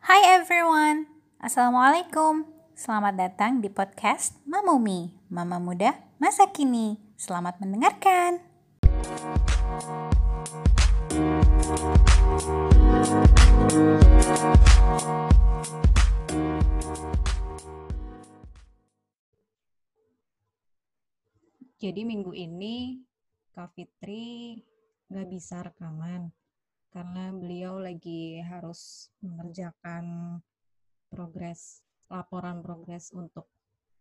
Hai everyone, Assalamualaikum. Selamat datang di podcast Mamumi, Mama Muda Masa Kini. Selamat mendengarkan. Jadi minggu ini Kak Fitri nggak bisa rekaman karena beliau lagi harus mengerjakan progres laporan progres untuk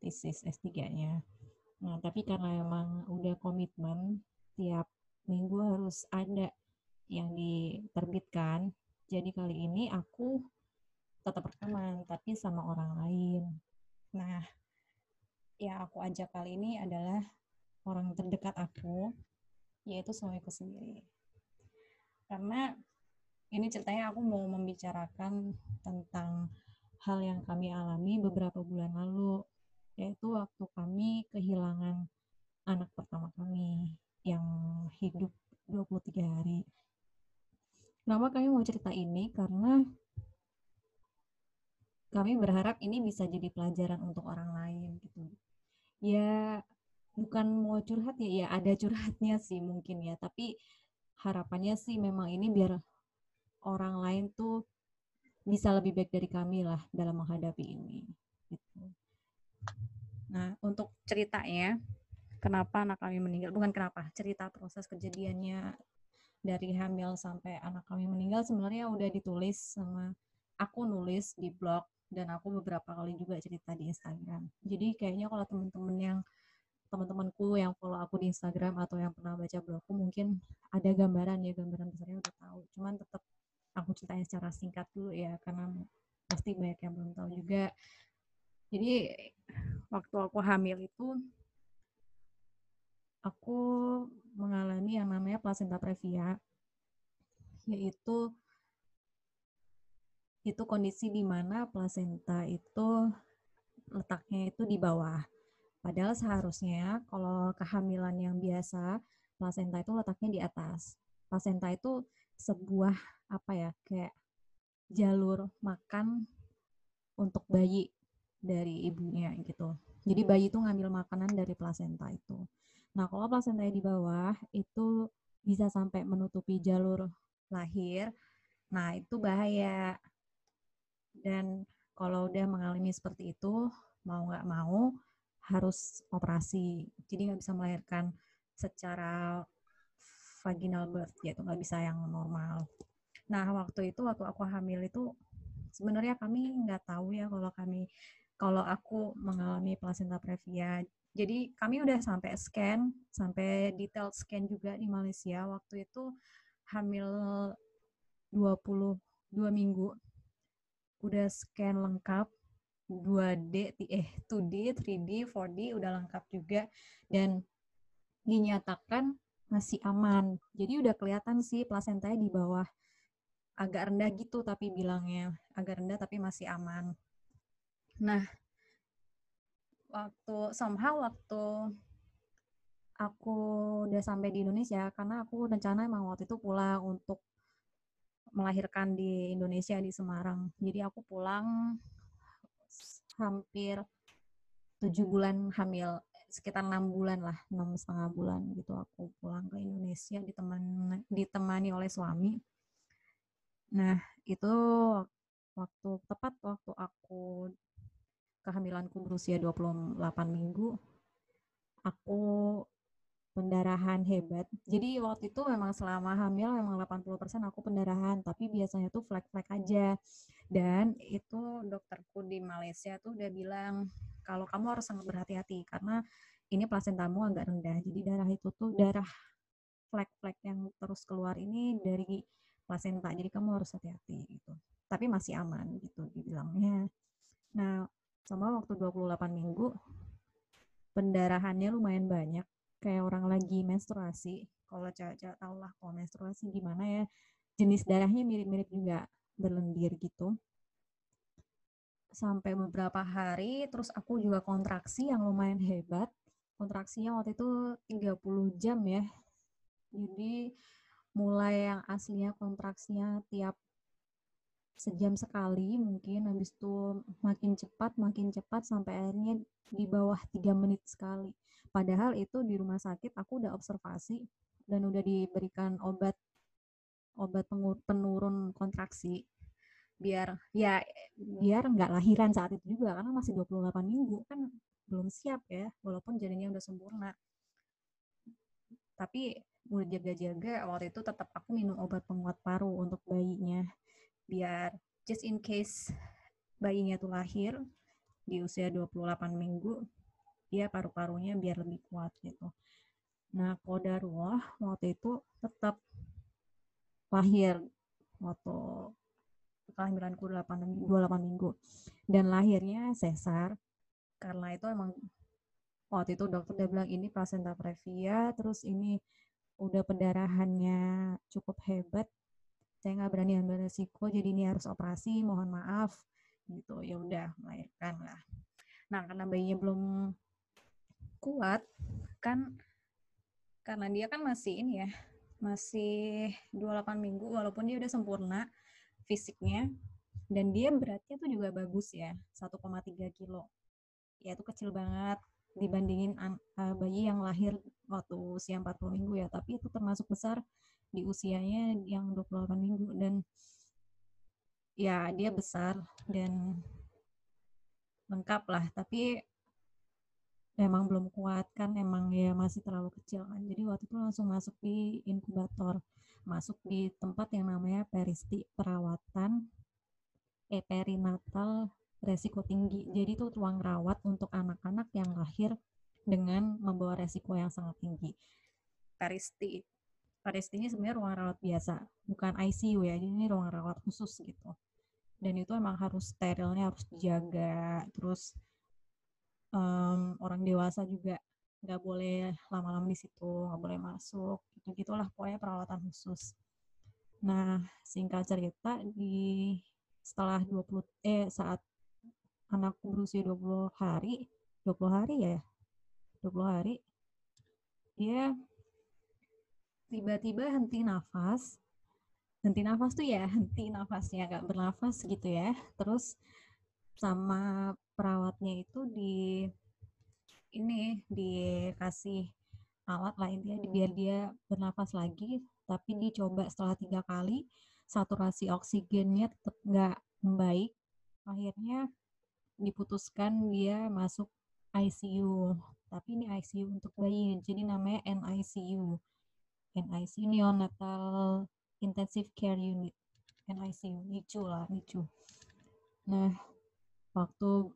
tesis S3-nya. Nah, tapi karena emang udah komitmen tiap minggu harus ada yang diterbitkan, jadi kali ini aku tetap rekaman tapi sama orang lain. Nah, yang aku ajak kali ini adalah orang terdekat aku, yaitu suamiku sendiri. Karena ini ceritanya aku mau membicarakan tentang hal yang kami alami beberapa bulan lalu, yaitu waktu kami kehilangan anak pertama kami yang hidup 23 hari. Kenapa kami mau cerita ini? Karena kami berharap ini bisa jadi pelajaran untuk orang lain gitu. Ya bukan mau curhat ya, ya ada curhatnya sih mungkin ya, tapi harapannya sih memang ini biar orang lain tuh bisa lebih baik dari kami lah dalam menghadapi ini. Gitu. Nah, untuk ceritanya, kenapa anak kami meninggal, bukan kenapa, cerita proses kejadiannya dari hamil sampai anak kami meninggal sebenarnya udah ditulis sama aku nulis di blog dan aku beberapa kali juga cerita di Instagram. Jadi kayaknya kalau teman-teman yang teman-temanku yang follow aku di Instagram atau yang pernah baca blogku mungkin ada gambaran ya gambaran besarnya udah tahu. Cuman tetap aku ceritain secara singkat dulu ya karena pasti banyak yang belum tahu juga. Jadi waktu aku hamil itu aku mengalami yang namanya placenta previa yaitu itu kondisi di mana placenta itu letaknya itu di bawah Padahal seharusnya kalau kehamilan yang biasa, plasenta itu letaknya di atas. Plasenta itu sebuah apa ya, kayak jalur makan untuk bayi dari ibunya gitu. Jadi bayi itu ngambil makanan dari plasenta itu. Nah, kalau plasenta di bawah itu bisa sampai menutupi jalur lahir. Nah, itu bahaya. Dan kalau udah mengalami seperti itu, mau nggak mau, harus operasi. Jadi nggak bisa melahirkan secara vaginal birth, yaitu nggak bisa yang normal. Nah, waktu itu, waktu aku hamil itu, sebenarnya kami nggak tahu ya kalau kami, kalau aku mengalami placenta previa. Jadi kami udah sampai scan, sampai detail scan juga di Malaysia. Waktu itu hamil 22 minggu. Udah scan lengkap, 2D, eh 2D, 3D, 4D udah lengkap juga dan dinyatakan masih aman. Jadi udah kelihatan sih plasentanya di bawah agak rendah gitu tapi bilangnya agak rendah tapi masih aman. Nah, waktu somehow waktu aku udah sampai di Indonesia karena aku rencana emang waktu itu pulang untuk melahirkan di Indonesia di Semarang. Jadi aku pulang hampir tujuh bulan hamil sekitar enam bulan lah enam setengah bulan gitu aku pulang ke Indonesia diteman ditemani oleh suami. Nah itu waktu tepat waktu aku kehamilanku berusia 28 minggu aku pendarahan hebat. Jadi waktu itu memang selama hamil memang 80% aku pendarahan, tapi biasanya tuh flek-flek aja. Dan itu dokterku di Malaysia tuh udah bilang kalau kamu harus sangat berhati-hati karena ini plasentamu agak rendah. Jadi darah itu tuh darah flek-flek yang terus keluar ini dari plasenta. Jadi kamu harus hati-hati gitu. Tapi masih aman gitu dibilangnya. Nah, sama waktu 28 minggu pendarahannya lumayan banyak kayak orang lagi menstruasi. Kalau cewek-cewek tau lah kalau menstruasi gimana ya. Jenis darahnya mirip-mirip juga berlendir gitu. Sampai beberapa hari, terus aku juga kontraksi yang lumayan hebat. Kontraksinya waktu itu 30 jam ya. Jadi mulai yang aslinya kontraksinya tiap sejam sekali mungkin habis itu makin cepat makin cepat sampai akhirnya di bawah tiga menit sekali. Padahal itu di rumah sakit aku udah observasi dan udah diberikan obat obat penurun kontraksi. Biar ya biar nggak lahiran saat itu juga karena masih 28 minggu kan belum siap ya walaupun janinnya udah sempurna. Tapi udah jaga-jaga waktu itu tetap aku minum obat penguat paru untuk bayinya biar just in case bayinya tuh lahir di usia 28 minggu dia paru-parunya biar lebih kuat gitu. Nah kodarullah waktu itu tetap lahir waktu kelahiranku 8, 28 minggu. Dan lahirnya sesar karena itu emang waktu itu dokter udah bilang ini placenta previa terus ini udah pendarahannya cukup hebat saya nggak berani ambil resiko jadi ini harus operasi mohon maaf gitu. Ya udah melahirkan lah. Nah karena bayinya belum kuat kan karena dia kan masih ini ya masih 28 minggu walaupun dia udah sempurna fisiknya dan dia beratnya tuh juga bagus ya 1,3 kilo. Ya itu kecil banget dibandingin uh, bayi yang lahir waktu usia 40 minggu ya tapi itu termasuk besar di usianya yang 28 minggu dan ya dia besar dan lengkap lah tapi memang belum kuat kan emang ya masih terlalu kecil kan jadi waktu itu langsung masuk di inkubator masuk di tempat yang namanya peristi perawatan eh, perinatal resiko tinggi. Jadi itu ruang rawat untuk anak-anak yang lahir dengan membawa resiko yang sangat tinggi. Peristi. Peristi ini sebenarnya ruang rawat biasa, bukan ICU ya. Jadi ini ruang rawat khusus gitu. Dan itu emang harus sterilnya harus dijaga. Terus um, orang dewasa juga nggak boleh lama-lama di situ, nggak boleh masuk, gitu gitulah pokoknya perawatan khusus. Nah, singkat cerita di setelah 20 eh saat anakku berusia 20 hari, 20 hari ya, 20 hari, dia tiba-tiba henti nafas, henti nafas tuh ya henti nafasnya gak bernafas gitu ya. Terus sama perawatnya itu di ini dikasih alat lah intinya biar dia bernafas lagi. Tapi dicoba setelah tiga kali saturasi oksigennya tetap nggak membaik. Akhirnya diputuskan dia masuk ICU tapi ini ICU untuk bayi jadi namanya NICU NICU neonatal intensive care unit NICU NICU lah NICU nah waktu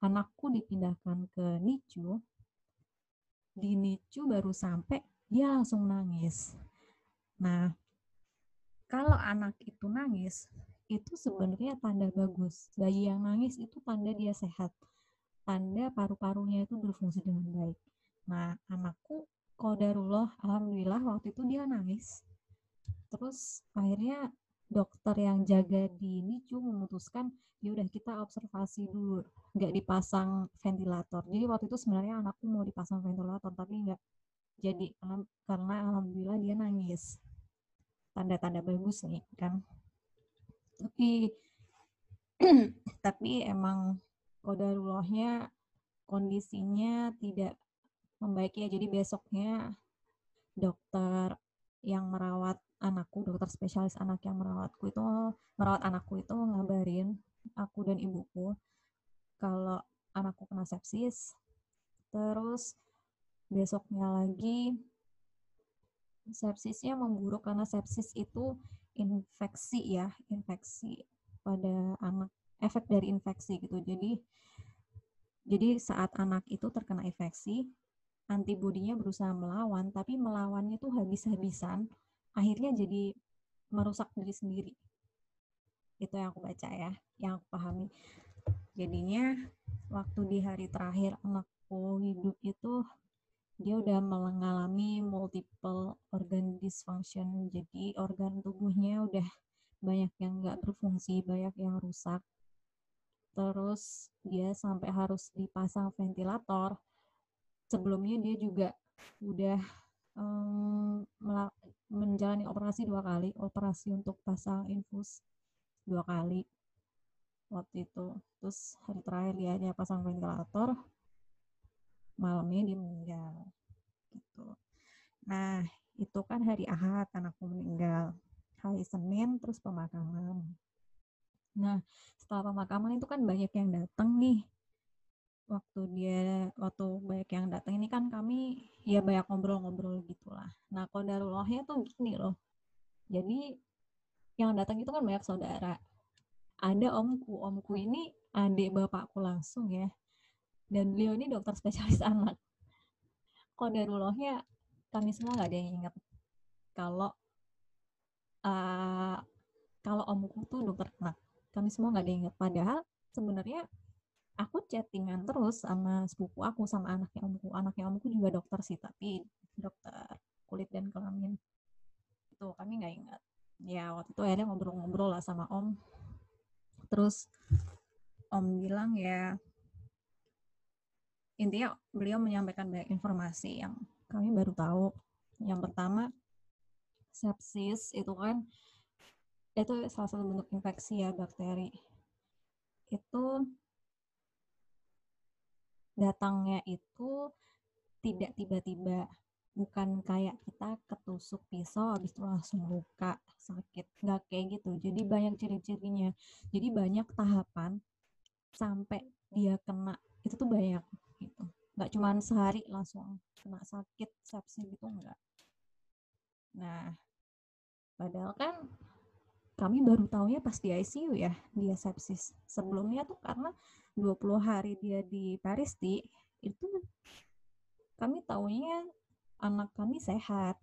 anakku dipindahkan ke NICU, di NICU baru sampai dia langsung nangis. Nah, kalau anak itu nangis, itu sebenarnya tanda bagus. Bayi yang nangis itu tanda dia sehat. Tanda paru-parunya itu berfungsi dengan baik. Nah, anakku kodarullah, alhamdulillah waktu itu dia nangis. Terus akhirnya dokter yang jaga di NICU memutuskan ya udah kita observasi dulu nggak dipasang ventilator. Jadi waktu itu sebenarnya anakku mau dipasang ventilator tapi nggak jadi karena, alhamdulillah dia nangis. Tanda-tanda bagus nih kan? Tapi tapi emang kodarullahnya kondisinya tidak membaik ya jadi besoknya dokter yang merawat anakku, dokter spesialis anak yang merawatku itu merawat anakku itu ngabarin aku dan ibuku kalau anakku kena sepsis. Terus besoknya lagi sepsisnya memburuk karena sepsis itu infeksi ya, infeksi pada anak, efek dari infeksi gitu. Jadi jadi saat anak itu terkena infeksi, antibodinya berusaha melawan, tapi melawannya tuh habis-habisan akhirnya jadi merusak diri sendiri. Itu yang aku baca ya, yang aku pahami. Jadinya waktu di hari terakhir anakku hidup itu dia udah mengalami multiple organ dysfunction. Jadi organ tubuhnya udah banyak yang nggak berfungsi, banyak yang rusak. Terus dia sampai harus dipasang ventilator. Sebelumnya dia juga udah um, menjalani operasi dua kali, operasi untuk pasang infus dua kali waktu itu. Terus hari terakhir dia dia pasang ventilator malamnya dia meninggal gitu. Nah itu kan hari Ahad anakku meninggal. Hari Senin terus pemakaman. Nah setelah pemakaman itu kan banyak yang datang nih waktu dia waktu banyak yang datang ini kan kami ya banyak ngobrol-ngobrol gitulah. Nah kodarullahnya tuh gini loh. Jadi yang datang itu kan banyak saudara. Ada omku. Omku ini adik bapakku langsung ya. Dan beliau ini dokter spesialis anak. Kodarullahnya kami semua nggak ada yang ingat. Kalau uh, kalau omku tuh dokter anak. Kami semua nggak ada yang ingat. Padahal sebenarnya aku chattingan terus sama sepupu aku sama anaknya omku. Anaknya omku juga dokter sih tapi dokter kulit dan kelamin. Itu kami nggak ingat. Ya waktu itu akhirnya ngobrol-ngobrol lah sama om. Terus om bilang ya intinya beliau menyampaikan banyak informasi yang kami baru tahu. Yang pertama sepsis itu kan itu salah satu bentuk infeksi ya bakteri. Itu datangnya itu tidak tiba-tiba bukan kayak kita ketusuk pisau habis itu langsung luka sakit nggak kayak gitu. Jadi banyak ciri-cirinya. Jadi banyak tahapan sampai dia kena itu tuh banyak gitu. Nggak cuma sehari langsung kena sakit sepsis gitu enggak nah padahal kan kami baru tahunya pas di ICU ya dia sepsis. Sebelumnya tuh karena 20 hari dia di Paristi itu kami taunya anak kami sehat.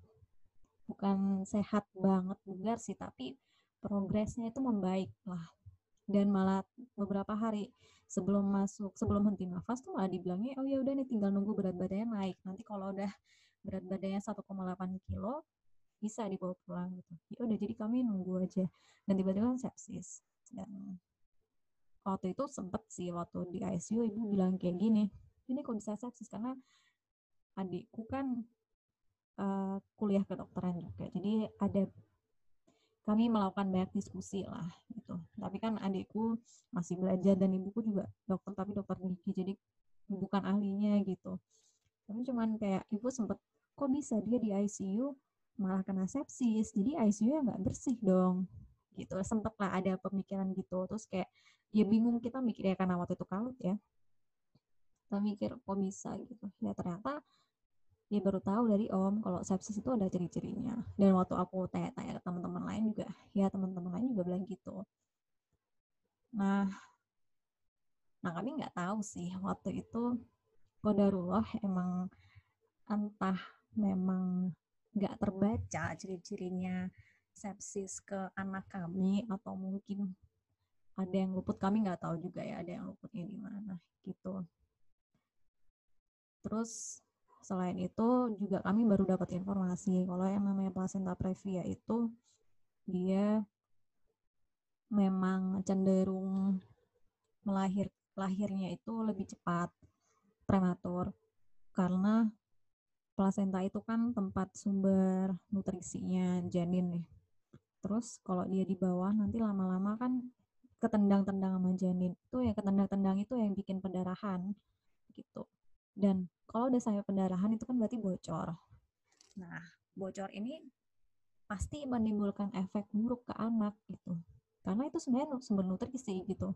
Bukan sehat banget bugar sih tapi progresnya itu membaik lah. Dan malah beberapa hari sebelum masuk sebelum henti nafas tuh malah dibilangnya oh ya udah nih tinggal nunggu berat badannya naik. Nanti kalau udah berat badannya 1,8 kilo bisa dibawa pulang gitu. Ya udah jadi kami nunggu aja. Dan tiba-tiba sepsis. Dan waktu itu sempet sih waktu di ICU ibu bilang kayak gini ini kok bisa sepsis karena adikku kan uh, kuliah kedokteran juga jadi ada kami melakukan banyak diskusi lah gitu. Tapi kan adikku masih belajar dan ibuku juga dokter tapi dokter gigi jadi bukan ahlinya gitu. Tapi cuman kayak ibu sempet kok bisa dia di ICU malah kena sepsis? Jadi ICU ya nggak bersih dong gitu. Sempet lah ada pemikiran gitu. Terus kayak ya bingung kita mikirnya karena waktu itu kalut ya. Kita mikir kok bisa? Gitu. Ya ternyata ya baru tahu dari om kalau sepsis itu ada ciri-cirinya. Dan waktu aku tanya-tanya ke teman-teman lain juga ya teman-teman lain juga bilang gitu. Nah nah kami nggak tahu sih waktu itu kodarullah emang entah memang nggak terbaca ciri-cirinya sepsis ke anak kami atau mungkin ada yang luput kami nggak tahu juga ya ada yang luputnya di mana gitu. Terus selain itu juga kami baru dapat informasi kalau yang namanya placenta previa itu dia memang cenderung melahir lahirnya itu lebih cepat prematur. Karena plasenta itu kan tempat sumber nutrisinya janin nih terus kalau dia di bawah nanti lama-lama kan ketendang-tendang sama janin itu ya ketendang-tendang itu yang bikin pendarahan gitu. Dan kalau udah sampai pendarahan itu kan berarti bocor. Nah bocor ini pasti menimbulkan efek buruk ke anak gitu. Karena itu sebenarnya sumber nutrisi gitu.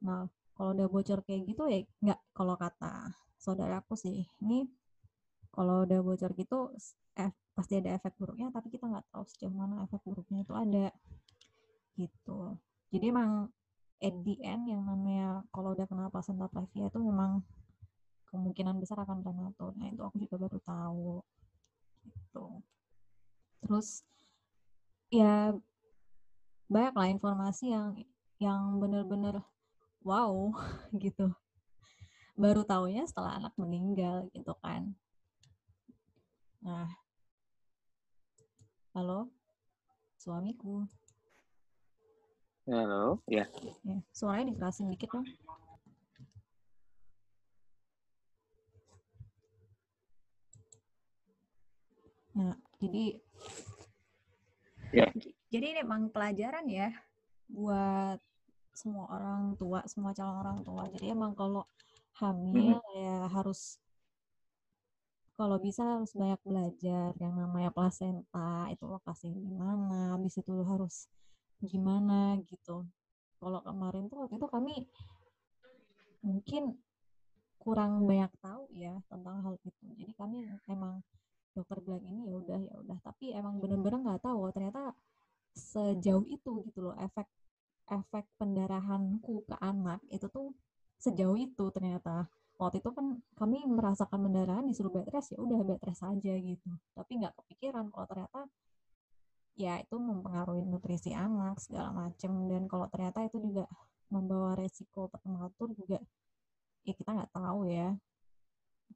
Nah kalau udah bocor kayak gitu ya nggak kalau kata saudaraku sih ini kalau udah bocor gitu eh, pasti ada efek buruknya tapi kita nggak tahu sejauh mana efek buruknya itu ada gitu. Jadi emang at the end yang namanya kalau udah kena placenta previa itu memang kemungkinan besar akan prematur. Nah itu aku juga baru tahu. Gitu. Terus ya banyak lah informasi yang yang benar-benar wow gitu. Baru tahunya setelah anak meninggal gitu kan. Nah, halo, suamiku. Halo, ya. ya suaranya dikerasin dikit dong. Nah, jadi ya. jadi ini memang pelajaran ya buat semua orang tua, semua calon orang tua. Jadi emang kalau hamil Mhm. ya harus kalau bisa harus banyak belajar yang namanya plasenta itu lokasinya di mana, habis itu harus gimana gitu. Kalau kemarin tuh waktu itu kami mungkin kurang banyak tahu ya tentang hal itu. Jadi kami emang dokter bilang ini ya udah ya udah, tapi emang bener-bener nggak tahu oh, ternyata sejauh itu gitu loh efek efek pendarahanku ke anak itu tuh sejauh itu ternyata waktu itu kan kami merasakan pendarahan disuruh bed rest ya udah bed rest aja gitu tapi nggak kepikiran kalau ternyata ya itu mempengaruhi nutrisi anak segala macem. Dan kalau ternyata itu juga membawa resiko prematur juga ya kita nggak tahu ya.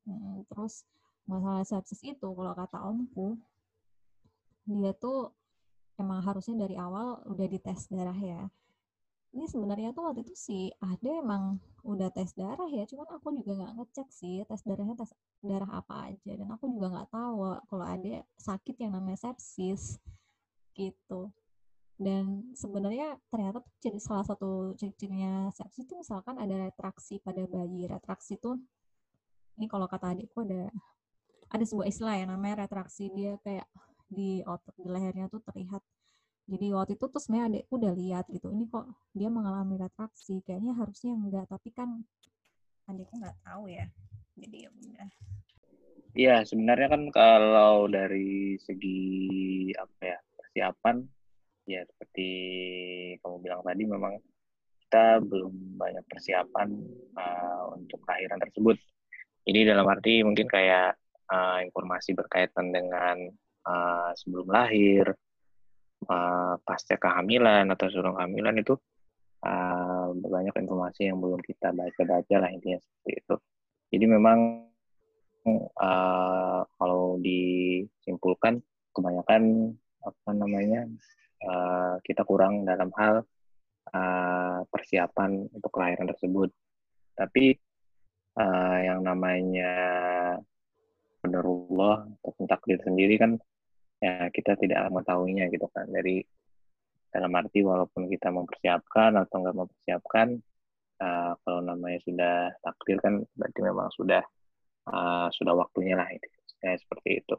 Hmm, terus masalah sepsis itu kalau kata omku dia tuh emang harusnya dari awal udah dites darah ya. Ini sebenarnya tuh waktu itu sih ada emang udah tes darah ya cuman aku juga nggak ngecek sih tes darahnya tes darah apa aja. Dan aku juga nggak tahu kalau ada sakit yang namanya sepsis gitu. Dan sebenarnya ternyata jadi salah satu ciri-cirinya sepsis itu misalkan ada retraksi pada bayi. Retraksi tuh ini kalau kata adikku ada ada sebuah istilah yang namanya retraksi. Dia kayak di otot di lehernya tuh terlihat. Jadi waktu itu tuh sebenarnya adekku udah lihat gitu ini kok dia mengalami retraksi? Kayaknya harusnya enggak tapi kan adekku nggak tahu ya. Jadi ya udah. Iya, sebenarnya kan kalau dari segi apa ya persiapan, ya seperti kamu bilang tadi, memang kita belum banyak persiapan uh, untuk kelahiran tersebut. Jadi dalam arti mungkin kayak uh, informasi berkaitan dengan uh, sebelum lahir, uh, pasca kehamilan atau sebelum kehamilan itu uh, banyak informasi yang belum kita baca-baca lah intinya seperti itu. Jadi memang uh, kalau disimpulkan kebanyakan apa namanya uh, kita kurang dalam hal uh, persiapan untuk kelahiran tersebut. Tapi uh, yang namanya Allah atau takdir sendiri kan ya kita tidak mengetahuinya gitu kan dari dalam arti walaupun kita mempersiapkan atau nggak mempersiapkan uh, kalau namanya sudah takdir kan berarti memang sudah uh, sudah waktunya lah itu ya, seperti itu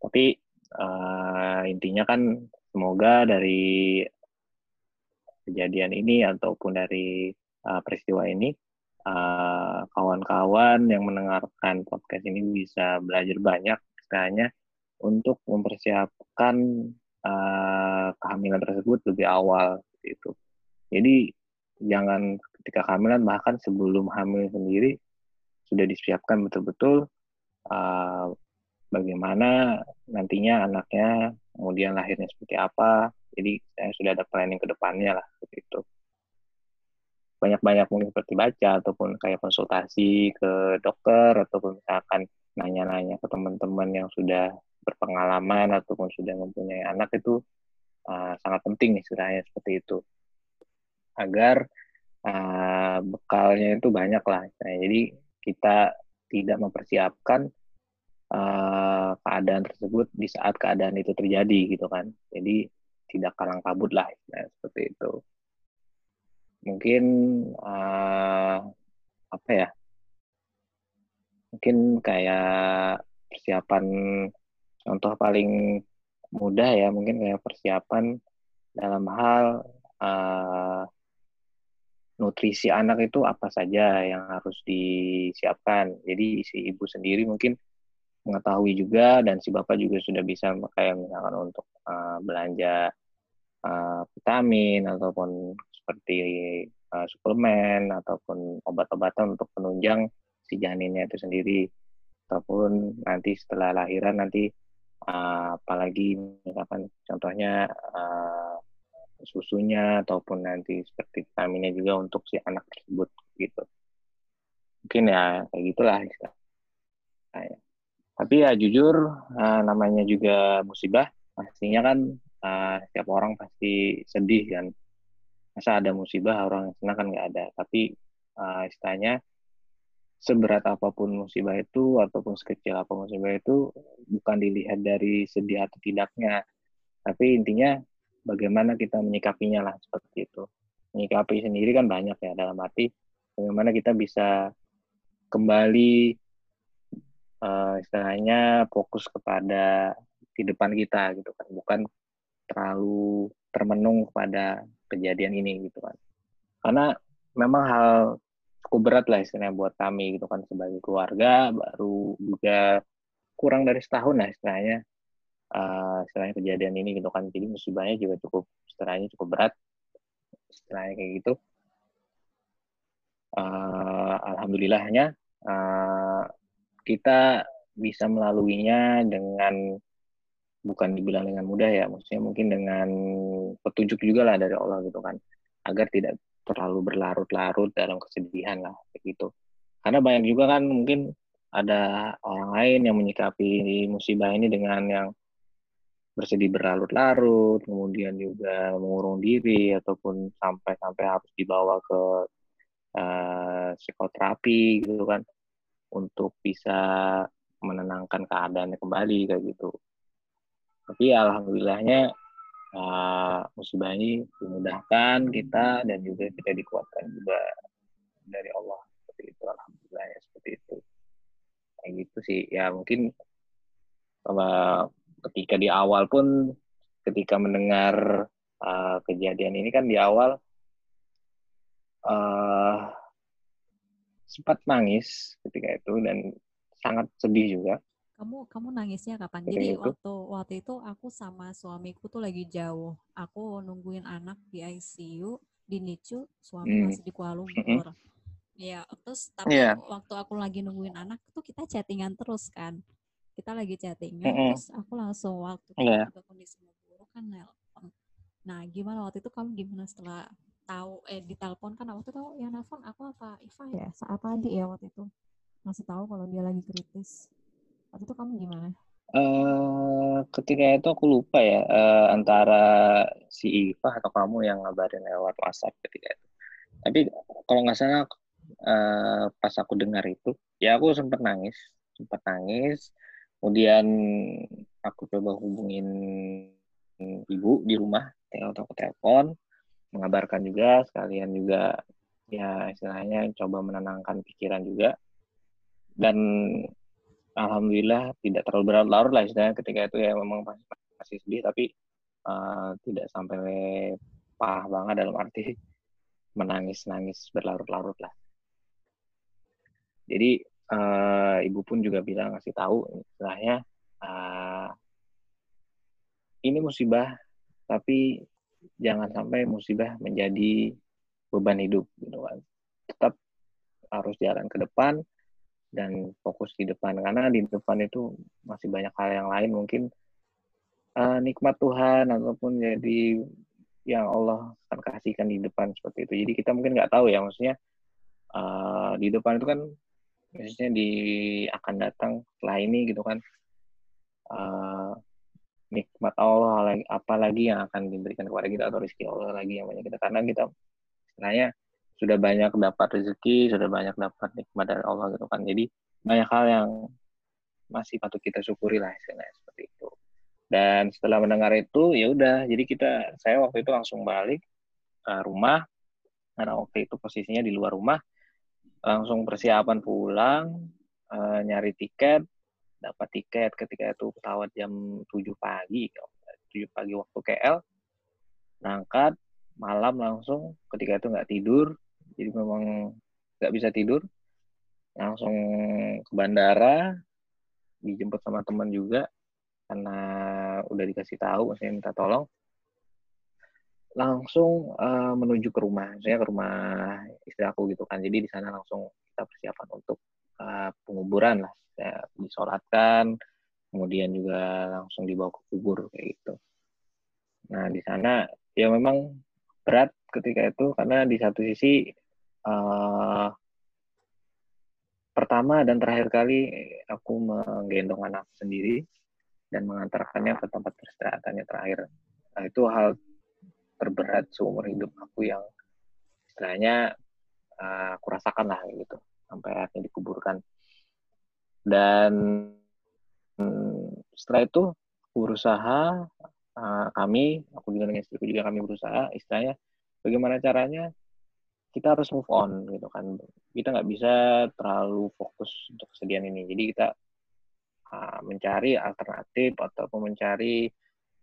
tapi uh, intinya kan semoga dari kejadian ini ataupun dari uh, peristiwa ini kawan-kawan uh, yang mendengarkan podcast ini bisa belajar banyak istilahnya untuk mempersiapkan uh, kehamilan tersebut lebih awal itu. Jadi jangan ketika kehamilan bahkan sebelum hamil sendiri sudah disiapkan betul-betul uh, bagaimana nantinya anaknya kemudian lahirnya seperti apa. Jadi saya sudah ada planning ke depannya lah seperti itu. Banyak-banyak mungkin seperti baca ataupun kayak konsultasi ke dokter ataupun misalkan nanya-nanya ke teman-teman yang sudah berpengalaman ataupun sudah mempunyai anak itu uh, sangat penting istilahnya seperti itu. Agar uh, bekalnya itu banyak lah jadi kita tidak mempersiapkan uh, keadaan tersebut di saat keadaan itu terjadi gitu kan. Jadi tidak kalang kabut lah nah, seperti itu. Mungkin uh, apa ya? Mungkin kayak persiapan contoh paling mudah ya mungkin kayak persiapan dalam hal uh, nutrisi anak itu apa saja yang harus disiapkan. Jadi si ibu sendiri mungkin mengetahui juga dan si bapak juga sudah bisa kayak misalkan untuk uh, belanja uh, vitamin ataupun seperti uh, suplemen ataupun obat-obatan untuk penunjang si janinnya itu sendiri ataupun nanti setelah lahiran nanti uh, apalagi misalkan contohnya uh, susunya ataupun nanti seperti vitaminnya juga untuk si anak tersebut gitu mungkin ya kayak gitulah nah, ya. Tapi ya jujur uh, namanya juga musibah pastinya kan uh, setiap orang pasti sedih kan. Masa ada musibah orang yang senang kan nggak ada. Tapi uh, istilahnya seberat apa pun musibah itu ataupun sekecil apa musibah itu bukan dilihat dari sedih atau tidaknya. Tapi intinya bagaimana kita menyikapinya lah seperti itu. Menyikapi sendiri kan banyak ya dalam arti bagaimana kita bisa kembali uh, istilahnya fokus kepada di depan kita gitu kan, bukan terlalu termenung kepada kejadian ini gitu kan. Karena memang hal cukup berat lah istilahnya buat kami gitu kan sebagai keluarga baru juga kurang dari setahun lah istilahnya uh, istilahnya kejadian ini gitu kan. Jadi musibahnya juga cukup istilahnya cukup berat istilahnya kayak gitu. Uh, alhamdulillahnya kita bisa melaluinya dengan bukan dibilang dengan mudah ya maksudnya mungkin dengan petunjuk juga lah dari Allah gitu kan. Agar tidak terlalu berlarut-larut dalam kesedihan lah begitu karena banyak juga kan mungkin ada orang lain yang menyikapi musibah ini dengan yang bersedih berlarut-larut, kemudian juga mengurung diri ataupun sampai-sampai harus dibawa ke uh, psikoterapi gitu kan untuk bisa menenangkan keadaannya kembali kayak gitu. Tapi alhamdulillahnya uh, musibah ini dimudahkan kita dan juga kita dikuatkan juga dari Allah seperti itu alhamdulillah ya seperti itu. Kayak gitu sih ya mungkin uh, ketika di awal pun ketika mendengar uh, kejadian ini kan di awal uh, sempat nangis ketika itu dan sangat sedih juga. Kamu kamu nangisnya kapan? Jadi itu. waktu waktu itu aku sama suamiku tuh lagi jauh. Aku nungguin anak di ICU di NICU, suami hmm. masih di Kuala Lumpur. Iya, terus tapi yeah. waktu aku lagi nungguin anak tuh kita chattingan terus kan kita lagi chattingan mm -hmm. terus aku langsung waktu yeah. kondisi buruk kan nelpon nah gimana waktu itu kamu gimana setelah tahu eh ditelepon kan waktu itu yang nelfon aku apa Iva ya? Apa Adi ya waktu itu? Masih tahu kalau dia lagi kritis. Waktu itu kamu gimana? Uh, ketika itu aku lupa ya uh, antara si Iva atau kamu yang ngabarin lewat WhatsApp ketika itu. Tapi kalau nggak salah uh, pas aku dengar itu, ya aku sempat nangis, sempat nangis. Kemudian aku coba hubungin ibu di rumah atau telepon mengabarkan juga sekalian juga ya istilahnya coba menenangkan pikiran juga. Dan alhamdulillah tidak terlalu berat larut lah istilahnya ketika itu ya memang masih, masih sedih tapi uh, tidak sampai parah banget dalam arti menangis nangis berlarut-larut lah. Jadi uh, ibu pun juga bilang ngasih tahu istilahnya uh, ini musibah tapi jangan sampai musibah menjadi beban hidup gitu kan. Tetap harus jalan ke depan dan fokus di depan karena di depan itu masih banyak hal yang lain mungkin uh, nikmat Tuhan ataupun jadi yang Allah akan kasihkan di depan seperti itu. Jadi kita mungkin nggak tahu ya maksudnya uh, di depan itu kan maksudnya di akan datang setelah ini gitu kan. Uh, nikmat Allah apalagi yang akan diberikan kepada kita atau rezeki Allah lagi yang banyak kita. Karena kita sebenarnya sudah banyak dapat rezeki sudah banyak dapat nikmat dari Allah gitu kan. Jadi banyak hal yang masih patut kita syukuri lah istilahnya seperti itu. Dan setelah mendengar itu ya udah. Jadi kita saya waktu itu langsung balik ke rumah. Karena waktu itu posisinya di luar rumah. Langsung persiapan pulang uh, nyari tiket dapat tiket. Ketika itu pesawat jam 7 pagi 7 pagi waktu KL berangkat malam langsung ketika itu nggak tidur jadi memang nggak bisa tidur langsung ke bandara dijemput sama teman juga karena udah dikasih tahu maksudnya minta tolong. Langsung uh, menuju ke rumah, saya ke rumah istri aku gitu kan. Jadi di sana langsung kita persiapan untuk uh, penguburan lah, ya, disolatkan, kemudian juga langsung dibawa ke kubur kayak gitu. Nah di sana ya memang berat ketika itu karena di satu sisi uh, pertama dan terakhir kali aku menggendong anak sendiri dan mengantarkannya ke tempat peristirahatannya terakhir. Nah, itu hal terberat seumur hidup aku yang istilahnya uh, aku rasakan lah gitu sampai akhirnya dikuburkan dan setelah itu berusaha uh, kami aku juga dengan istriku juga kami berusaha istilahnya bagaimana caranya kita harus move on gitu kan. Kita nggak bisa terlalu fokus untuk kesedihan ini. Jadi kita uh, mencari alternatif ataupun mencari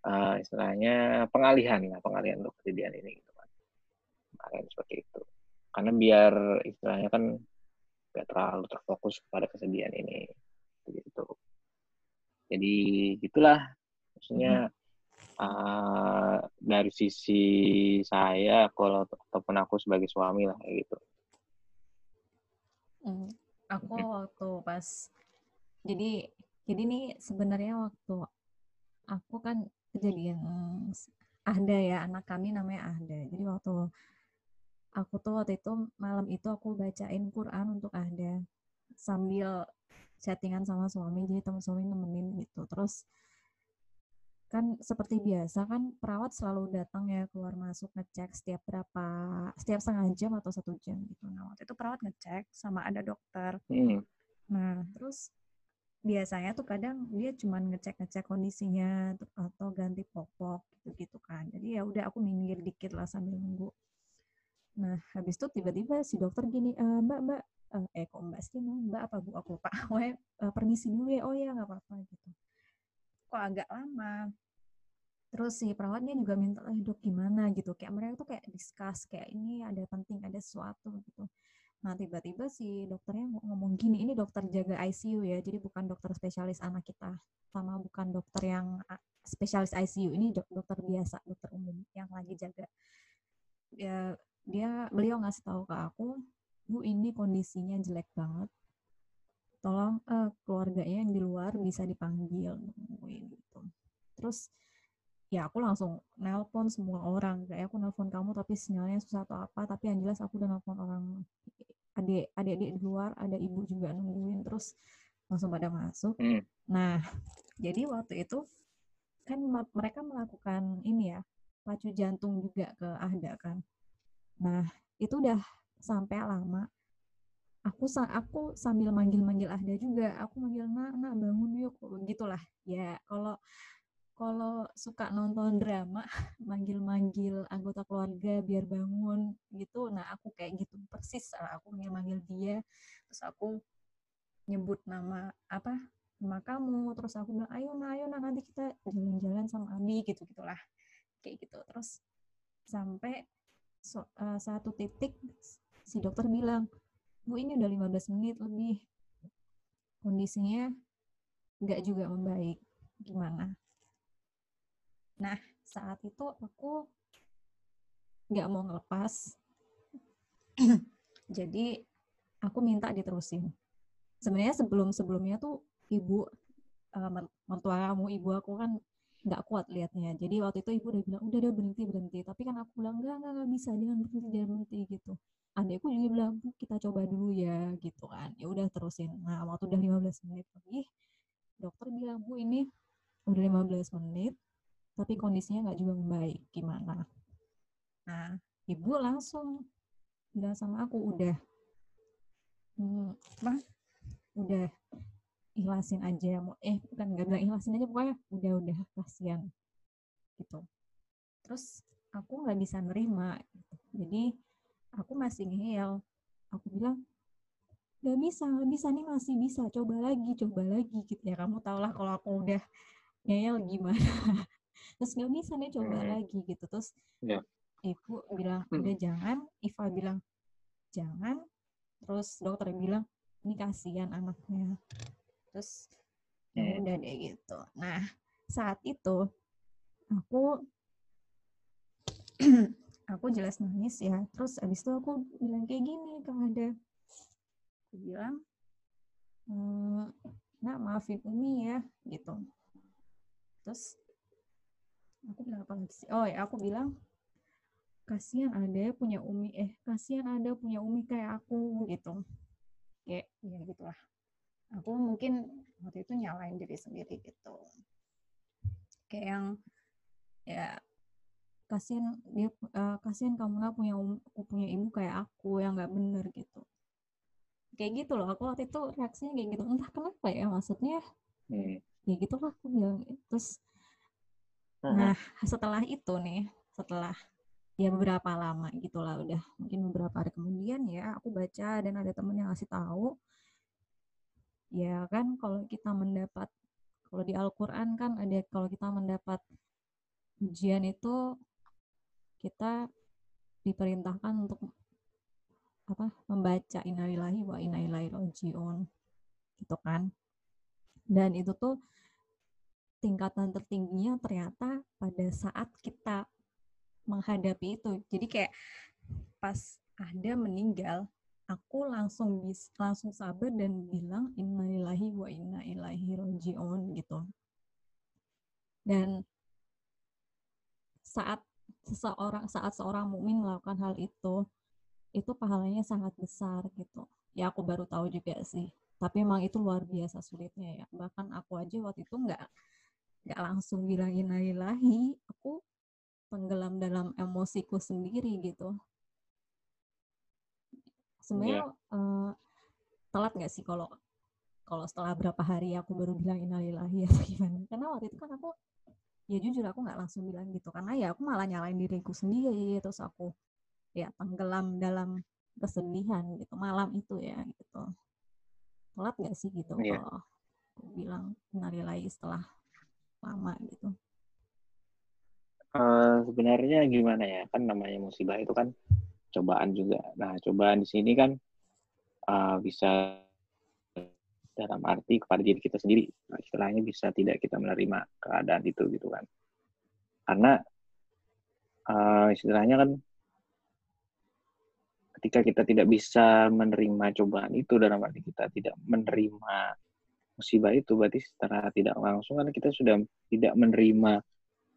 uh, istilahnya pengalihan lah pengalihan untuk kesedihan ini gitu kan. Seperti itu. Karena biar istilahnya kan nggak terlalu terfokus pada kesedihan ini. Gitu. Jadi gitulah. Maksudnya uh, dari sisi saya kalau ataupun aku sebagai suami lah kayak gitu. Hmm. aku waktu pas jadi jadi nih sebenarnya waktu aku kan kejadian ada ya anak kami namanya Ahda. Jadi waktu aku tuh waktu itu malam itu aku bacain Quran untuk Ahda sambil chattingan sama suami jadi teman suami nemenin gitu. Terus kan seperti biasa kan perawat selalu datang ya keluar masuk ngecek setiap berapa setiap setengah jam atau satu jam gitu. Nah waktu itu perawat ngecek sama ada dokter. Hmm. nah terus biasanya tuh kadang dia cuma ngecek ngecek kondisinya atau ganti popok gitu gitu kan. Jadi ya udah aku minggir dikit lah sambil nunggu nah habis itu tiba-tiba si dokter gini e, mbak mbak. Uh, eh kok mbak sih mbak apa bu? Aku lupa. Uh, permisi dulu ya. Oh ya nggak apa-apa gitu. Kok agak lama. Terus si perawatnya juga minta eh dok gimana? gitu. Kayak mereka tuh kayak discuss kayak ini ada penting ada sesuatu gitu. Nah tiba-tiba si dokternya ngomong gini ini dokter jaga ICU ya jadi bukan dokter spesialis anak kita sama bukan dokter yang spesialis ICU ini dok dokter biasa dokter umum yang lagi jaga. Ya dia beliau ngasih tahu ke aku bu ini kondisinya jelek banget. Tolong uh, keluarganya yang di luar bisa dipanggil. Gitu. Terus ya aku langsung nelpon semua orang. Kayak aku nelpon kamu tapi sinyalnya susah atau apa tapi yang jelas aku udah nelpon orang adik adik adik di luar ada ibu juga nungguin terus langsung pada masuk. Hmm. nah jadi waktu itu kan mereka melakukan ini ya pacu jantung juga ke Ahda kan nah itu udah sampai lama. Aku aku sambil manggil-manggil Ahda juga aku manggil nak nak bangun yuk gitulah. Ya kalau kalau suka nonton drama manggil-manggil anggota keluarga biar bangun gitu. Nah aku kayak gitu persis aku manggil-manggil dia terus aku nyebut nama apa nama kamu terus aku bilang ayo nah ayo nah nanti kita jalan-jalan sama Abi gitu gitulah kayak gitu terus sampai so, uh, satu titik si dokter bilang Bu ini udah 15 menit lebih. Kondisinya nggak juga membaik. Gimana? Nah saat itu aku nggak mau ngelepas. Jadi aku minta diterusin. Sebenarnya sebelum sebelumnya tuh ibu uh, mertua kamu ibu aku kan nggak kuat liatnya. Jadi waktu itu ibu udah bilang udah udah berhenti berhenti. Tapi kan aku bilang enggak, enggak bisa jangan berhenti jangan berhenti gitu. Adekku juga bilang bu kita coba dulu ya gitu kan. Ya udah terusin. Nah waktu udah 15 menit lebih dokter bilang bu ini udah 15 menit tapi kondisinya nggak juga membaik. Gimana? Nah ibu langsung bilang sama aku udah. Hmm, apa? Udah ikhlasin aja mau eh bukan nggak bilang ikhlasin aja pokoknya udah udah kasihan gitu terus aku nggak bisa nerima gitu. jadi aku masih ngeyel aku bilang gak bisa gak bisa nih masih bisa coba lagi coba lagi gitu ya kamu tau lah kalau aku udah ngeyel gimana terus gak bisa nih coba hmm. lagi gitu terus yeah. ibu bilang hmm. udah jangan Iva bilang jangan terus dokter bilang ini kasihan anaknya terus hmm. udah deh gitu. Nah saat itu aku aku jelas nangis ya. Terus abis itu aku bilang kayak gini ke ada aku bilang nak maafin Umi ya gitu. Terus aku bilang apa lagi sih? Oh ya aku bilang kasihan ada punya Umi eh kasihan ada punya Umi kayak aku gitu. Kayak ya gitulah aku mungkin waktu itu nyalain diri sendiri gitu. Kayak yang ya kasihan dia uh, kasihan kamu lah punya um, punya ibu kayak aku yang nggak bener gitu. Kayak gitu loh aku waktu itu reaksinya kayak gitu. Entah kenapa ya maksudnya hmm. ya gitu lah aku bilang. Terus Nah, setelah itu nih, setelah ya beberapa lama gitulah udah mungkin beberapa hari kemudian ya aku baca dan ada temen yang ngasih tahu ya kan kalau kita mendapat kalau di Al-Qur'an kan ada kalau kita mendapat ujian itu kita diperintahkan untuk apa membaca innalillahi wa inna rajiun gitu kan dan itu tuh tingkatan tertingginya ternyata pada saat kita menghadapi itu. Jadi kayak pas ada meninggal, aku langsung bis, langsung sabar dan bilang innalillahi wa inna ilaihi rajiun gitu. Dan saat seseorang saat seorang mukmin melakukan hal itu, itu pahalanya sangat besar gitu. Ya aku baru tahu juga sih. Tapi emang itu luar biasa sulitnya ya. Bahkan aku aja waktu itu nggak nggak langsung bilang innalillahi, aku tenggelam dalam emosiku sendiri gitu. Sebenarnya yeah. uh, telat nggak sih kalau kalau setelah berapa hari aku baru bilang innalillahi atau gimana? Karena waktu itu kan aku ya jujur aku nggak langsung bilang gitu karena ya aku malah nyalain diriku sendiri terus aku ya tenggelam dalam kesedihan gitu malam itu ya gitu telat nggak sih gitu yeah. kalau aku bilang innalillahi setelah lama gitu uh, sebenarnya gimana ya kan namanya musibah itu kan cobaan juga. Nah cobaan di sini kan uh, bisa dalam arti kepada diri kita sendiri. Nah, istilahnya bisa tidak kita menerima keadaan itu gitu kan. Karena uh, istilahnya kan ketika kita tidak bisa menerima cobaan itu dalam arti kita tidak menerima musibah itu berarti secara tidak langsung kan kita sudah tidak menerima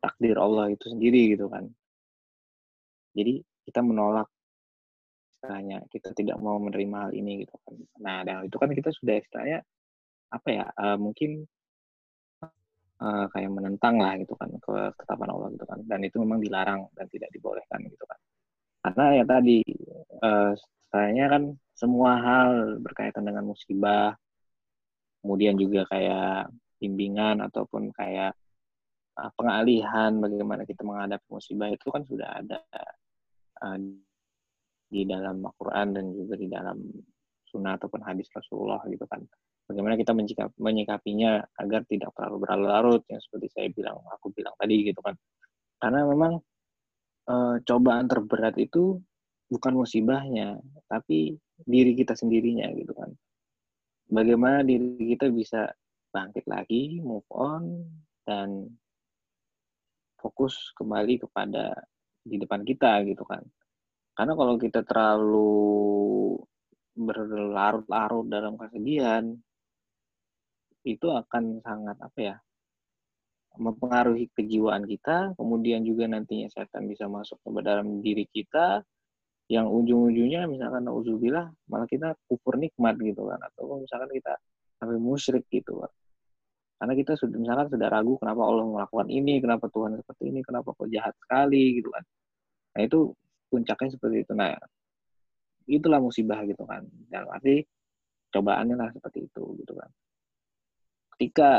takdir Allah itu sendiri gitu kan. Jadi kita menolak istilahnya kita tidak mau menerima hal ini gitu kan. Nah, dan itu kan kita sudah istilahnya apa ya? Uh, mungkin uh, kayak menentang lah gitu kan ke ketetapan Allah gitu kan. Dan itu memang dilarang dan tidak dibolehkan gitu kan. Karena ya tadi uh, istilahnya kan semua hal berkaitan dengan musibah, kemudian juga kayak bimbingan ataupun kayak pengalihan bagaimana kita menghadapi musibah itu kan sudah ada di dalam Al-Quran dan juga di dalam sunnah ataupun hadis Rasulullah gitu kan. Bagaimana kita menyikap, menyikapinya agar tidak terlalu berlarut-larut yang seperti saya bilang, aku bilang tadi gitu kan. Karena memang uh, cobaan terberat itu bukan musibahnya, tapi diri kita sendirinya gitu kan. Bagaimana diri kita bisa bangkit lagi, move on, dan fokus kembali kepada di depan kita gitu kan. Karena kalau kita terlalu berlarut-larut dalam kesedihan, itu akan sangat apa ya, mempengaruhi kejiwaan kita, kemudian juga nantinya setan bisa masuk ke dalam diri kita, yang ujung-ujungnya misalkan uzubillah malah kita kufur nikmat gitu kan, atau misalkan kita sampai musyrik gitu kan. Karena kita sudah misalkan sudah ragu kenapa Allah melakukan ini, kenapa Tuhan seperti ini, kenapa kok jahat sekali gitu kan. Nah itu puncaknya seperti itu. Nah itulah musibah gitu kan. Dalam arti cobaannya lah seperti itu gitu kan. Ketika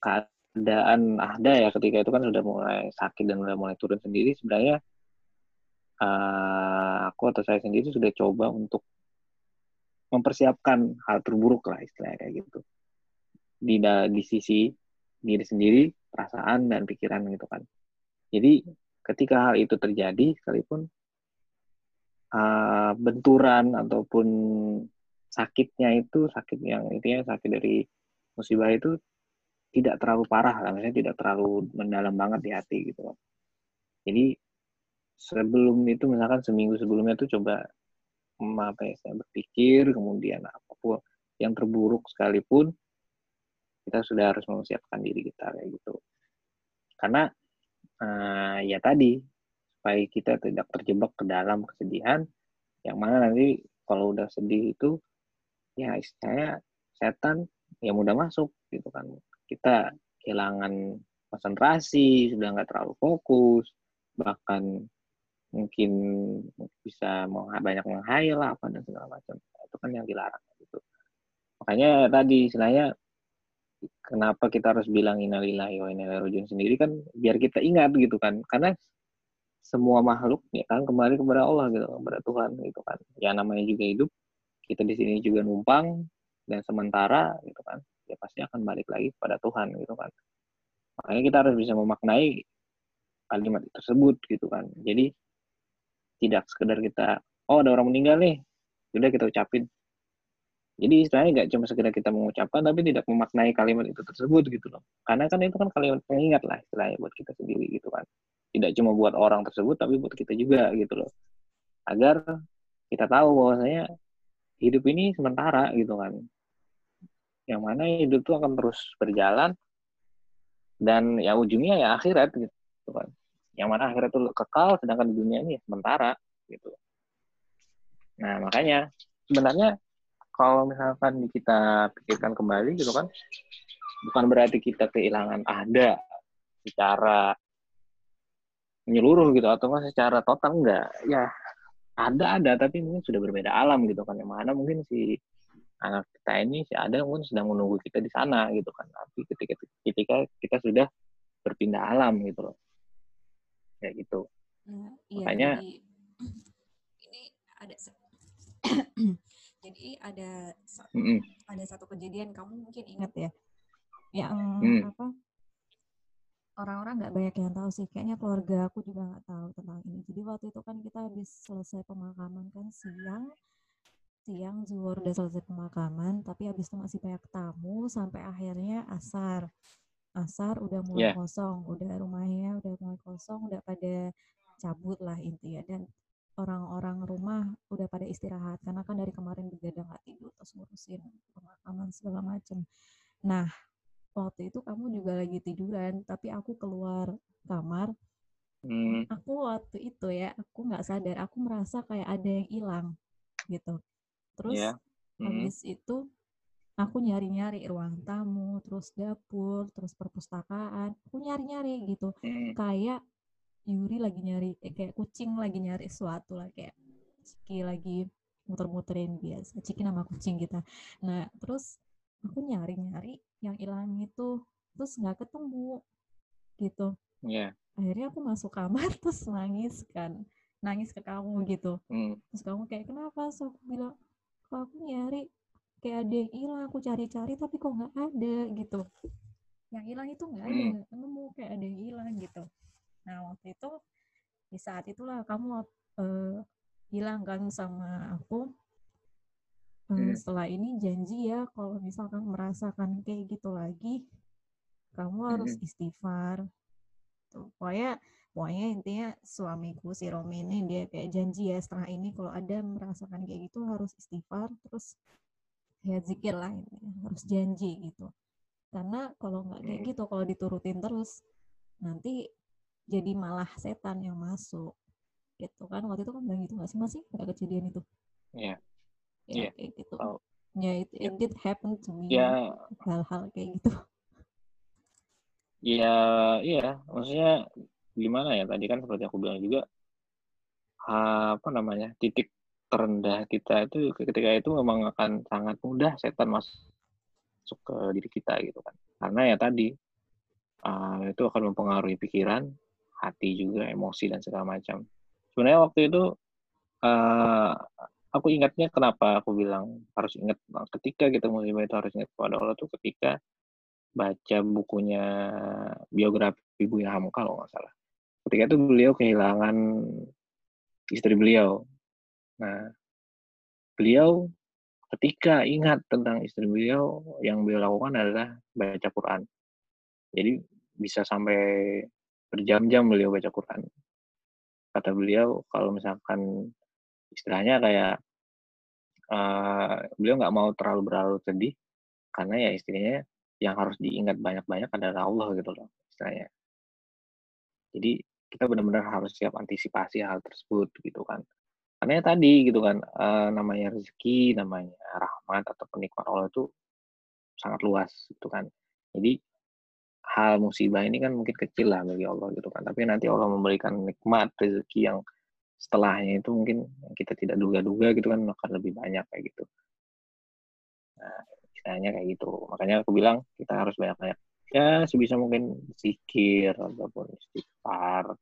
keadaan ada ya ketika itu kan sudah mulai sakit dan sudah mulai turun sendiri sebenarnya uh, aku atau saya sendiri sudah coba untuk mempersiapkan hal terburuk lah istilahnya kayak gitu di di sisi diri sendiri, perasaan dan pikiran gitu kan. Jadi ketika hal itu terjadi sekalipun uh, benturan ataupun sakitnya itu sakit yang intinya sakit dari musibah itu tidak terlalu parah lah, maksudnya tidak terlalu mendalam banget di hati gitu. Jadi sebelum itu misalkan seminggu sebelumnya tuh coba apa ya saya berpikir kemudian apa pun yang terburuk sekalipun kita sudah harus mempersiapkan diri kita kayak gitu karena uh, ya tadi supaya kita tidak terjebak ke dalam kesedihan. Yang mana nanti kalau udah sedih itu ya istilahnya setan yang mudah masuk gitu kan. Kita kehilangan konsentrasi sudah nggak terlalu fokus bahkan mungkin bisa banyak menghayal apa dan segala macam. Itu kan yang dilarang gitu. Makanya tadi istilahnya kenapa kita harus bilang innalillahi wa inna sendiri kan biar kita ingat gitu kan. Karena semua makhluk ya kan kembali kepada Allah gitu kepada Tuhan gitu kan ya namanya juga hidup kita di sini juga numpang dan sementara gitu kan ya pasti akan balik lagi kepada Tuhan gitu kan makanya kita harus bisa memaknai kalimat tersebut gitu kan jadi tidak sekedar kita oh ada orang meninggal nih sudah kita ucapin jadi istilahnya nggak cuma sekedar kita mengucapkan tapi tidak memaknai kalimat itu tersebut gitu loh. Karena kan itu kan kalimat pengingat lah istilahnya buat kita sendiri gitu kan. Tidak cuma buat orang tersebut tapi buat kita juga gitu loh. Agar kita tahu bahwasanya hidup ini sementara gitu kan. Yang mana hidup itu akan terus berjalan dan ya ujungnya ya akhirat gitu kan. Yang mana akhirat itu kekal sedangkan di dunia ini ya sementara gitu. Nah, makanya sebenarnya kalau misalkan kita pikirkan kembali gitu kan bukan berarti kita kehilangan ada secara menyeluruh gitu atau enggak secara total enggak ya ada ada tapi mungkin sudah berbeda alam gitu kan. Yang mana mungkin si anak kita ini si ada mungkin sedang menunggu kita di sana gitu kan. Tapi ketika ketika kita sudah berpindah alam gitu loh. Kayak gitu. Ya, iya, makanya jadi, ini ada jadi ada mm -mm. ada satu kejadian kamu mungkin ingat ya yang mm. apa orang-orang nggak banyak yang tahu sih kayaknya keluarga aku juga nggak tahu tentang ini jadi waktu itu kan kita habis selesai pemakaman kan siang siang zuhur udah selesai pemakaman tapi habis itu masih banyak tamu sampai akhirnya asar asar udah mulai yeah. kosong udah rumahnya udah mulai kosong udah pada cabut lah intinya dan orang-orang rumah udah pada istirahat karena kan dari kemarin begadang nggak tidur terus ngurusin pemakaman segala macem. Nah waktu itu kamu juga lagi tiduran tapi aku keluar kamar. Hmm. Aku waktu itu ya aku nggak sadar aku merasa kayak ada yang hilang gitu. Terus yeah. hmm. habis itu aku nyari-nyari ruang tamu, terus dapur, terus perpustakaan. Aku nyari-nyari gitu. Hmm. Kayak Yuri lagi nyari eh, kayak kucing lagi nyari sesuatu lah kayak Ciki lagi muter-muterin biasa Ciki nama kucing kita nah terus aku nyari-nyari yang hilang itu terus nggak ketemu gitu yeah. akhirnya aku masuk kamar terus nangis kan nangis ke kamu gitu mm. terus kamu kayak kenapa so aku bilang kok aku nyari kayak ada yang hilang aku cari-cari tapi kok nggak ada gitu yang hilang itu nggak ada mm. nemu kayak ada yang hilang gitu Nah waktu itu di saat itulah kamu uh, bilang kan sama aku hmm. setelah ini janji ya kalau misalkan merasakan kayak gitu lagi kamu harus hmm. istighfar. Tuh, pokoknya pokoknya intinya suamiku si Romi ini dia kayak janji ya setelah ini kalau ada merasakan kayak gitu harus istighfar terus ya zikir lah ini harus janji gitu karena kalau nggak kayak gitu kalau diturutin terus nanti jadi malah setan yang masuk gitu kan waktu itu kan bilang gitu nggak sih masih nggak kejadian itu iya yeah. Ya yeah. kayak gitu oh. ya it, it did happen to me yeah. hal-hal kayak gitu Iya, iya, maksudnya gimana ya? Tadi kan seperti aku bilang juga, apa namanya, titik terendah kita itu ketika itu memang akan sangat mudah setan masuk ke diri kita gitu kan. Karena ya tadi uh, itu akan mempengaruhi pikiran, hati juga, emosi dan segala macam. Sebenarnya waktu itu uh, aku ingatnya kenapa aku bilang harus ingat ketika kita musibah itu harus ingat kepada Allah tuh ketika baca bukunya biografi Buya Hamka kalau nggak salah. Ketika itu beliau kehilangan istri beliau. Nah, beliau ketika ingat tentang istri beliau, yang beliau lakukan adalah baca Quran. Jadi bisa sampai berjam-jam beliau baca Quran. Kata beliau kalau misalkan istilahnya kayak uh, beliau nggak mau terlalu berlalu sedih karena ya istilahnya yang harus diingat banyak-banyak adalah Allah gitu loh istilahnya. Jadi kita benar-benar harus siap antisipasi hal tersebut gitu kan. Karena ya tadi gitu kan uh, namanya rezeki, namanya rahmat atau penikmat Allah itu sangat luas gitu kan. Jadi hal musibah ini kan mungkin kecil lah bagi Allah gitu kan. Tapi nanti Allah memberikan nikmat rezeki yang setelahnya itu mungkin kita tidak duga-duga gitu kan akan lebih banyak kayak gitu. Nah, istilahnya kayak gitu makanya aku bilang kita harus banyak-banyak ya sebisa mungkin zikir ataupun istighfar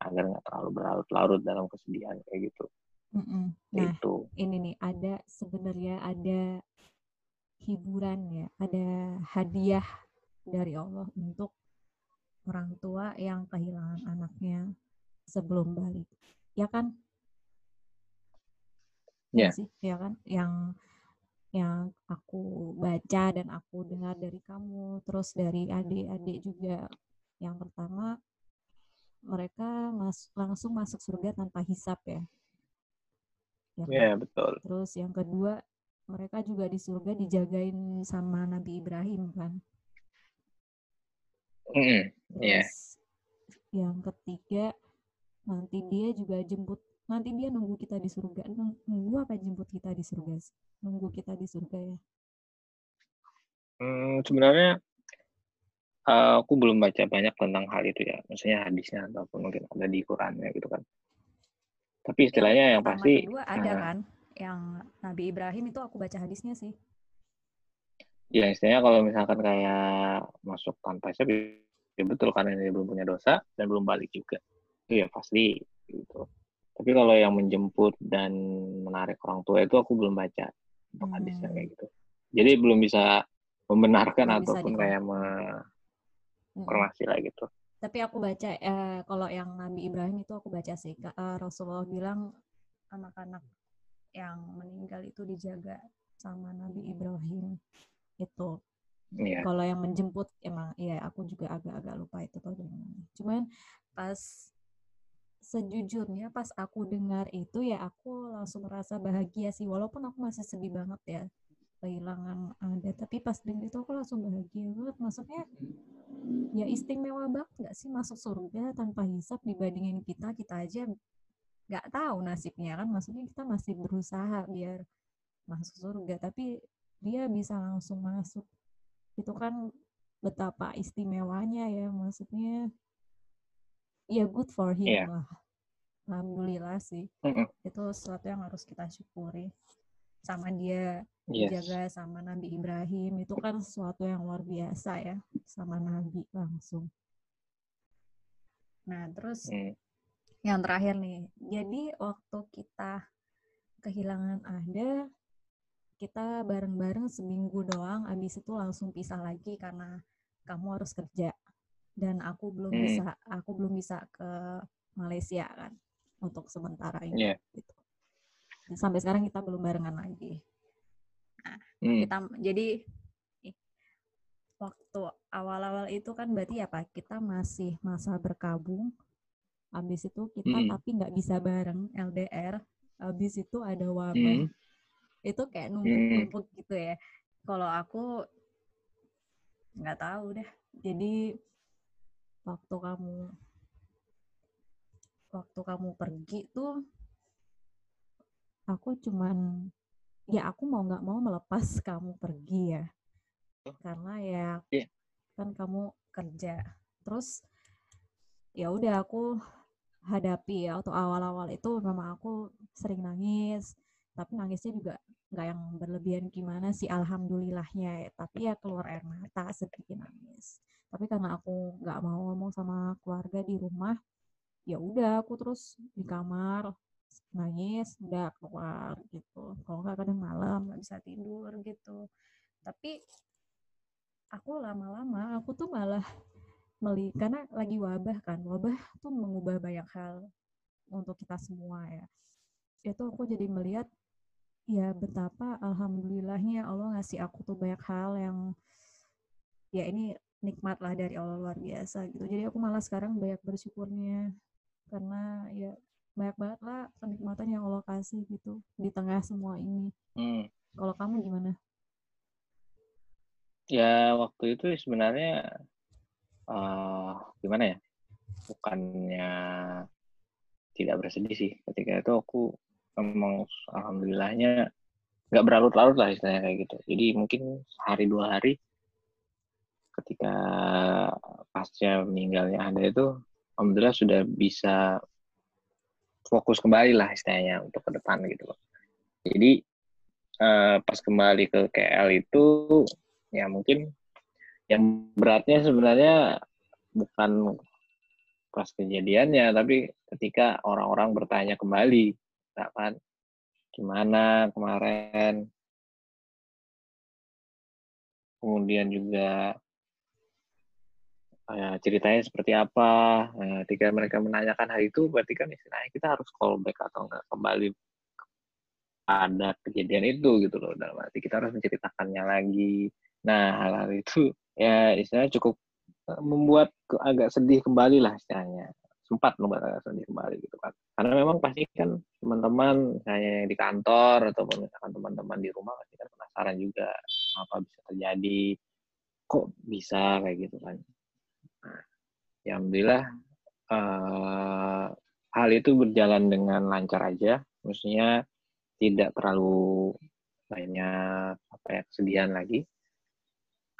agar nggak terlalu berlarut-larut dalam kesedihan kayak gitu Mm-mm. Nah, itu. ini nih ada sebenarnya ada hiburan ya, ada hadiah dari Allah untuk orang tua yang kehilangan anaknya sebelum balik. Ya kan? Ya yeah. sih, ya kan? Yang yang aku baca dan aku dengar dari kamu, terus dari adik-adik juga. Yang pertama, mereka mas langsung masuk surga tanpa hisap ya. Ya, yeah, betul. Terus yang kedua, mereka juga di surga dijagain sama Nabi Ibrahim kan. Mm, yeah. yang ketiga, nanti dia juga jemput, nanti dia nunggu kita di surga. Nunggu apa jemput kita di surga sih? Nunggu kita di surga ya. Hmm, sebenarnya uh, aku belum baca banyak tentang hal itu ya. Maksudnya hadisnya ataupun mungkin ada di Qurannya gitu kan. Tapi istilahnya yang, yang pasti kedua ada uh, kan yang Nabi Ibrahim itu aku baca hadisnya sih. Ya istilahnya kalau misalkan kayak masuk tanpa hisab ya betul karena dia belum punya dosa dan belum balik juga. Itu ya pasti gitu. Tapi kalau yang menjemput dan menarik orang tua itu aku belum baca untuk hmm. hadisnya kayak gitu. Jadi belum bisa membenarkan belum ataupun bisa kayak informasi hmm. lah gitu tapi aku baca eh, kalau yang Nabi Ibrahim itu aku baca sih uh, Rasulullah bilang anak-anak yang meninggal itu dijaga sama Nabi Ibrahim itu yeah. kalau yang menjemput emang ya aku juga agak-agak lupa itu tuh cuman pas sejujurnya pas aku dengar itu ya aku langsung merasa bahagia sih walaupun aku masih sedih banget ya kehilangan ada tapi pas dengar itu aku langsung bahagia banget. Maksudnya ya istimewa banget nggak sih masuk surga tanpa hisap dibandingin kita? Kita aja nggak tahu nasibnya kan. Maksudnya kita masih berusaha biar masuk surga tapi dia bisa langsung masuk. Itu kan betapa istimewanya ya maksudnya ya good for him yeah. lah alhamdulillah sih mm -hmm. itu sesuatu yang harus kita syukuri sama dia yes. dijaga sama Nabi Ibrahim itu kan sesuatu yang luar biasa ya sama Nabi langsung. Nah terus mm. yang terakhir nih, jadi waktu kita kehilangan ada, kita bareng-bareng seminggu doang, abis itu langsung pisah lagi karena kamu harus kerja dan aku belum mm. bisa, aku belum bisa ke Malaysia kan untuk sementara ini. Yeah. Gitu sampai sekarang kita belum barengan lagi. Nah, hmm. kita jadi waktu awal-awal itu kan berarti apa? Kita masih masa berkabung. Habis itu kita hmm. tapi nggak bisa bareng LDR. Habis itu ada wabah. Hmm. Itu kayak numpuk-numpuk hmm. gitu ya. Kalau aku nggak tahu deh. Jadi waktu kamu waktu kamu pergi tuh aku cuman ya aku mau nggak mau melepas kamu pergi ya. Karena ya yeah. kan kamu kerja. Terus ya udah aku hadapi ya waktu awal-awal itu memang aku sering nangis tapi nangisnya juga nggak yang berlebihan gimana sih alhamdulillahnya. Ya. tapi ya keluar air mata sedikit nangis. Tapi karena aku nggak mau ngomong sama keluarga di rumah ya udah aku terus di kamar nangis udah keluar gitu. Kalau nggak kadang malam nggak bisa tidur gitu. Tapi aku lama-lama aku tuh malah meli karena lagi wabah kan. Wabah tuh mengubah banyak hal untuk kita semua ya. Itu aku jadi melihat ya betapa alhamdulillahnya Allah ngasih aku tuh banyak hal yang ya ini nikmat lah dari Allah luar biasa gitu jadi aku malah sekarang banyak bersyukurnya karena ya banyak banget lah kenikmatan yang Allah kasih gitu di tengah semua ini. Hmm. Kalau kamu gimana? Ya waktu itu sebenarnya uh, gimana ya? Bukannya tidak bersedih sih. Ketika itu aku memang alhamdulillahnya nggak berlarut-larut lah istilahnya kayak gitu. Jadi mungkin sehari dua hari ketika pasca meninggalnya ada itu alhamdulillah sudah bisa fokus kembali lah istilahnya untuk ke depan gitu loh. Jadi uh, pas kembali ke KL itu ya mungkin yang beratnya sebenarnya bukan pas kejadiannya tapi ketika orang-orang bertanya kembali kan gimana kemarin kemudian juga ya, ceritanya seperti apa. Nah, ketika mereka menanyakan hal itu, berarti kan istilahnya kita harus call back atau enggak kembali ada kejadian itu gitu loh. Dalam arti kita harus menceritakannya lagi. Nah, hal-hal itu ya istilahnya cukup eh, membuat agak sedih kembali lah istilahnya. Sempat membuat agak sedih kembali gitu kan. Karena memang pasti kan teman-teman yang di kantor ataupun misalkan teman-teman di rumah pasti kan penasaran juga apa bisa terjadi kok bisa kayak gitu kan. Ya alhamdulillah uh, hal itu berjalan dengan lancar aja. Maksudnya tidak terlalu banyak apa ya kesedihan lagi.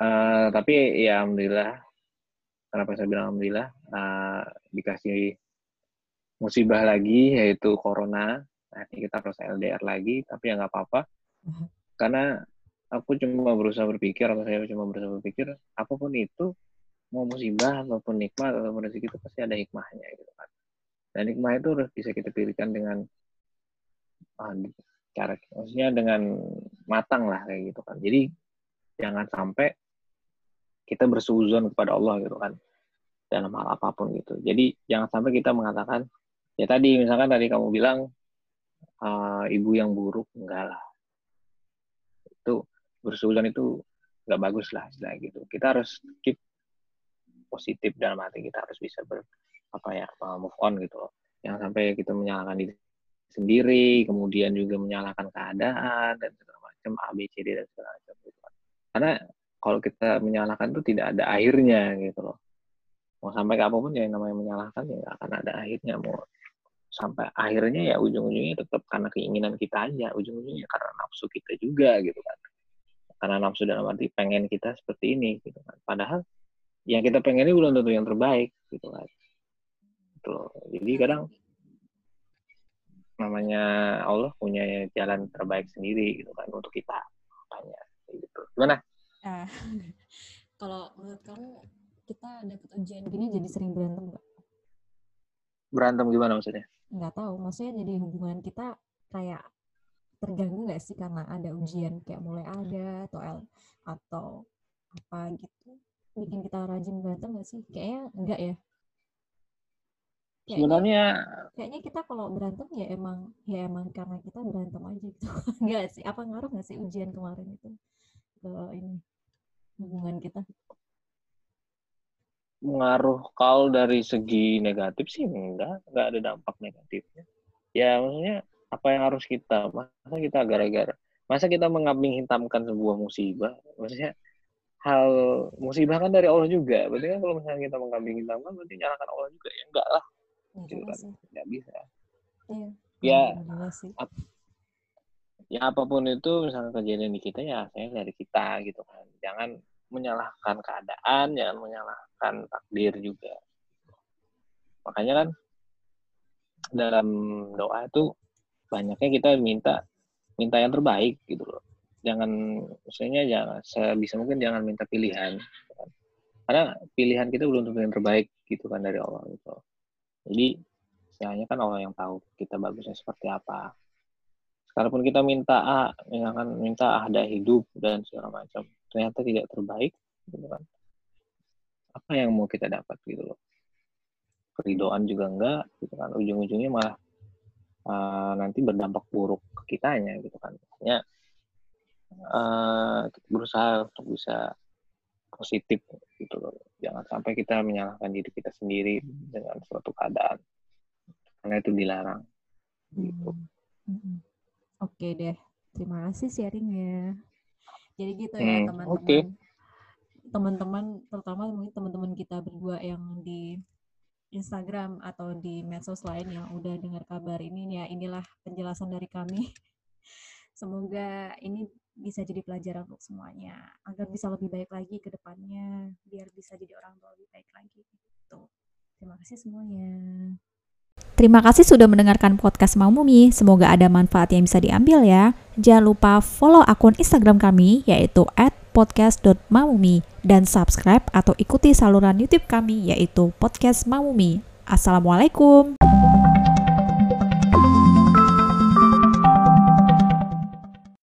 Uh, tapi ya alhamdulillah kenapa saya bilang alhamdulillah? Uh, dikasih musibah lagi yaitu corona. Ini kita harus LDR lagi tapi ya nggak apa-apa. Mhm. karena aku cuma berusaha berpikir atau saya cuma berusaha berpikir apa pun itu mau musibah ataupun nikmat ataupun rezeki itu pasti ada hikmahnya gitu kan. Dan hikmah itu harus bisa kita pilihkan dengan uh, cara maksudnya dengan matang lah kayak gitu kan. Jadi jangan sampai kita bersuzon kepada Allah gitu kan. Dalam hal apa pun gitu. Jadi jangan sampai kita mengatakan ya tadi misalkan tadi kamu bilang uh, ibu yang buruk. Enggak lah. Itu bersuzon itu nggak bagus lah istilah gitu. Kita harus keep positif dalam hati kita harus bisa ber apa ya move on gitu loh. Jangan sampai kita menyalahkan diri sendiri kemudian juga menyalahkan keadaan dan segala macam A B C D dan segala macam gitu kan. Karena kalau kita menyalahkan itu tidak ada akhirnya gitu loh. Mau sampai ke apa pun ya yang namanya menyalahkan ya akan ada akhirnya mau sampai akhirnya ya ujung-ujungnya tetap karena keinginan kita aja ujung-ujungnya karena nafsu kita juga gitu kan. Karena nafsu dalam arti pengen kita seperti ini gitu kan. Padahal yang kita pengen ini belum tentu yang terbaik gitu kan. Gitu jadi kadang namanya Allah punya jalan terbaik sendiri gitu kan untuk kita makanya gitu. Gimana? Uh, kalau menurut kamu kita dapat ujian gini jadi sering berantem nggak? Berantem gimana maksudnya nggak tahu maksudnya jadi hubungan kita kayak terganggu nggak sih karena ada ujian kayak mulai ada atau atau apa gitu bikin kita rajin berantem gak sih? Kayaknya enggak ya. Kayaknya, Sebenarnya kayaknya kita kalau berantem ya emang ya emang karena kita berantem aja gitu. enggak sih? Apa ngaruh gak sih ujian kemarin itu ke ini hubungan kita? Mengaruh kalau dari segi negatif sih enggak, enggak ada dampak negatifnya. Ya maksudnya apa yang harus kita masa kita gara-gara masa kita mengambing hitamkan sebuah musibah maksudnya hal musibah kan dari Allah juga. Berarti kan kalau misalnya kita mengkambing hitamkan berarti nyalakan Allah juga ya enggak lah. Ya, gitu kan. Enggak bisa. Iya. Ya, ap, ya apa pun itu misalnya kejadian di kita ya saya dari kita gitu kan. Jangan menyalahkan keadaan, jangan menyalahkan takdir juga. Makanya kan dalam doa itu banyaknya kita minta minta yang terbaik gitu loh. Jangan maksudnya jangan sebisa mungkin jangan minta pilihan. Karena pilihan kita belum tentu yang terbaik gitu kan dari Allah gitu jadi istilahnya kan Allah yang tahu kita bagusnya seperti apa. Sekalipun kita minta A misalkan minta ada hidup dan segala macam ternyata tidak terbaik gitu kan apa yang mau kita dapat gitu loh keridoan juga enggak gitu kan ujung-ujungnya malah uh, nanti berdampak buruk ke kitanya gitu kan maksudnya uh, berusaha untuk bisa positif gitu loh. Jangan sampai kita menyalahkan diri kita sendiri dengan suatu keadaan. Karena itu dilarang. Gitu. Hmm. Hmm. Oke deh. Terima kasih sharingnya. Jadi gitu ya hmm, teman-teman. Okay. Teman-teman, terutama mungkin teman-teman kita berdua yang di Instagram atau di medsos lain yang udah dengar kabar ini ya inilah penjelasan dari kami. Semoga ini bisa jadi pelajaran untuk semuanya agar bisa lebih baik lagi ke depannya biar bisa jadi orang tua lebih baik lagi gitu. Terima kasih semuanya. Terima kasih sudah mendengarkan podcast Mamumi. Semoga ada manfaat yang bisa diambil ya. Jangan lupa follow akun Instagram kami yaitu @podcast.mamumi dan subscribe atau ikuti saluran YouTube kami yaitu Podcast Mamumi. Assalamualaikum.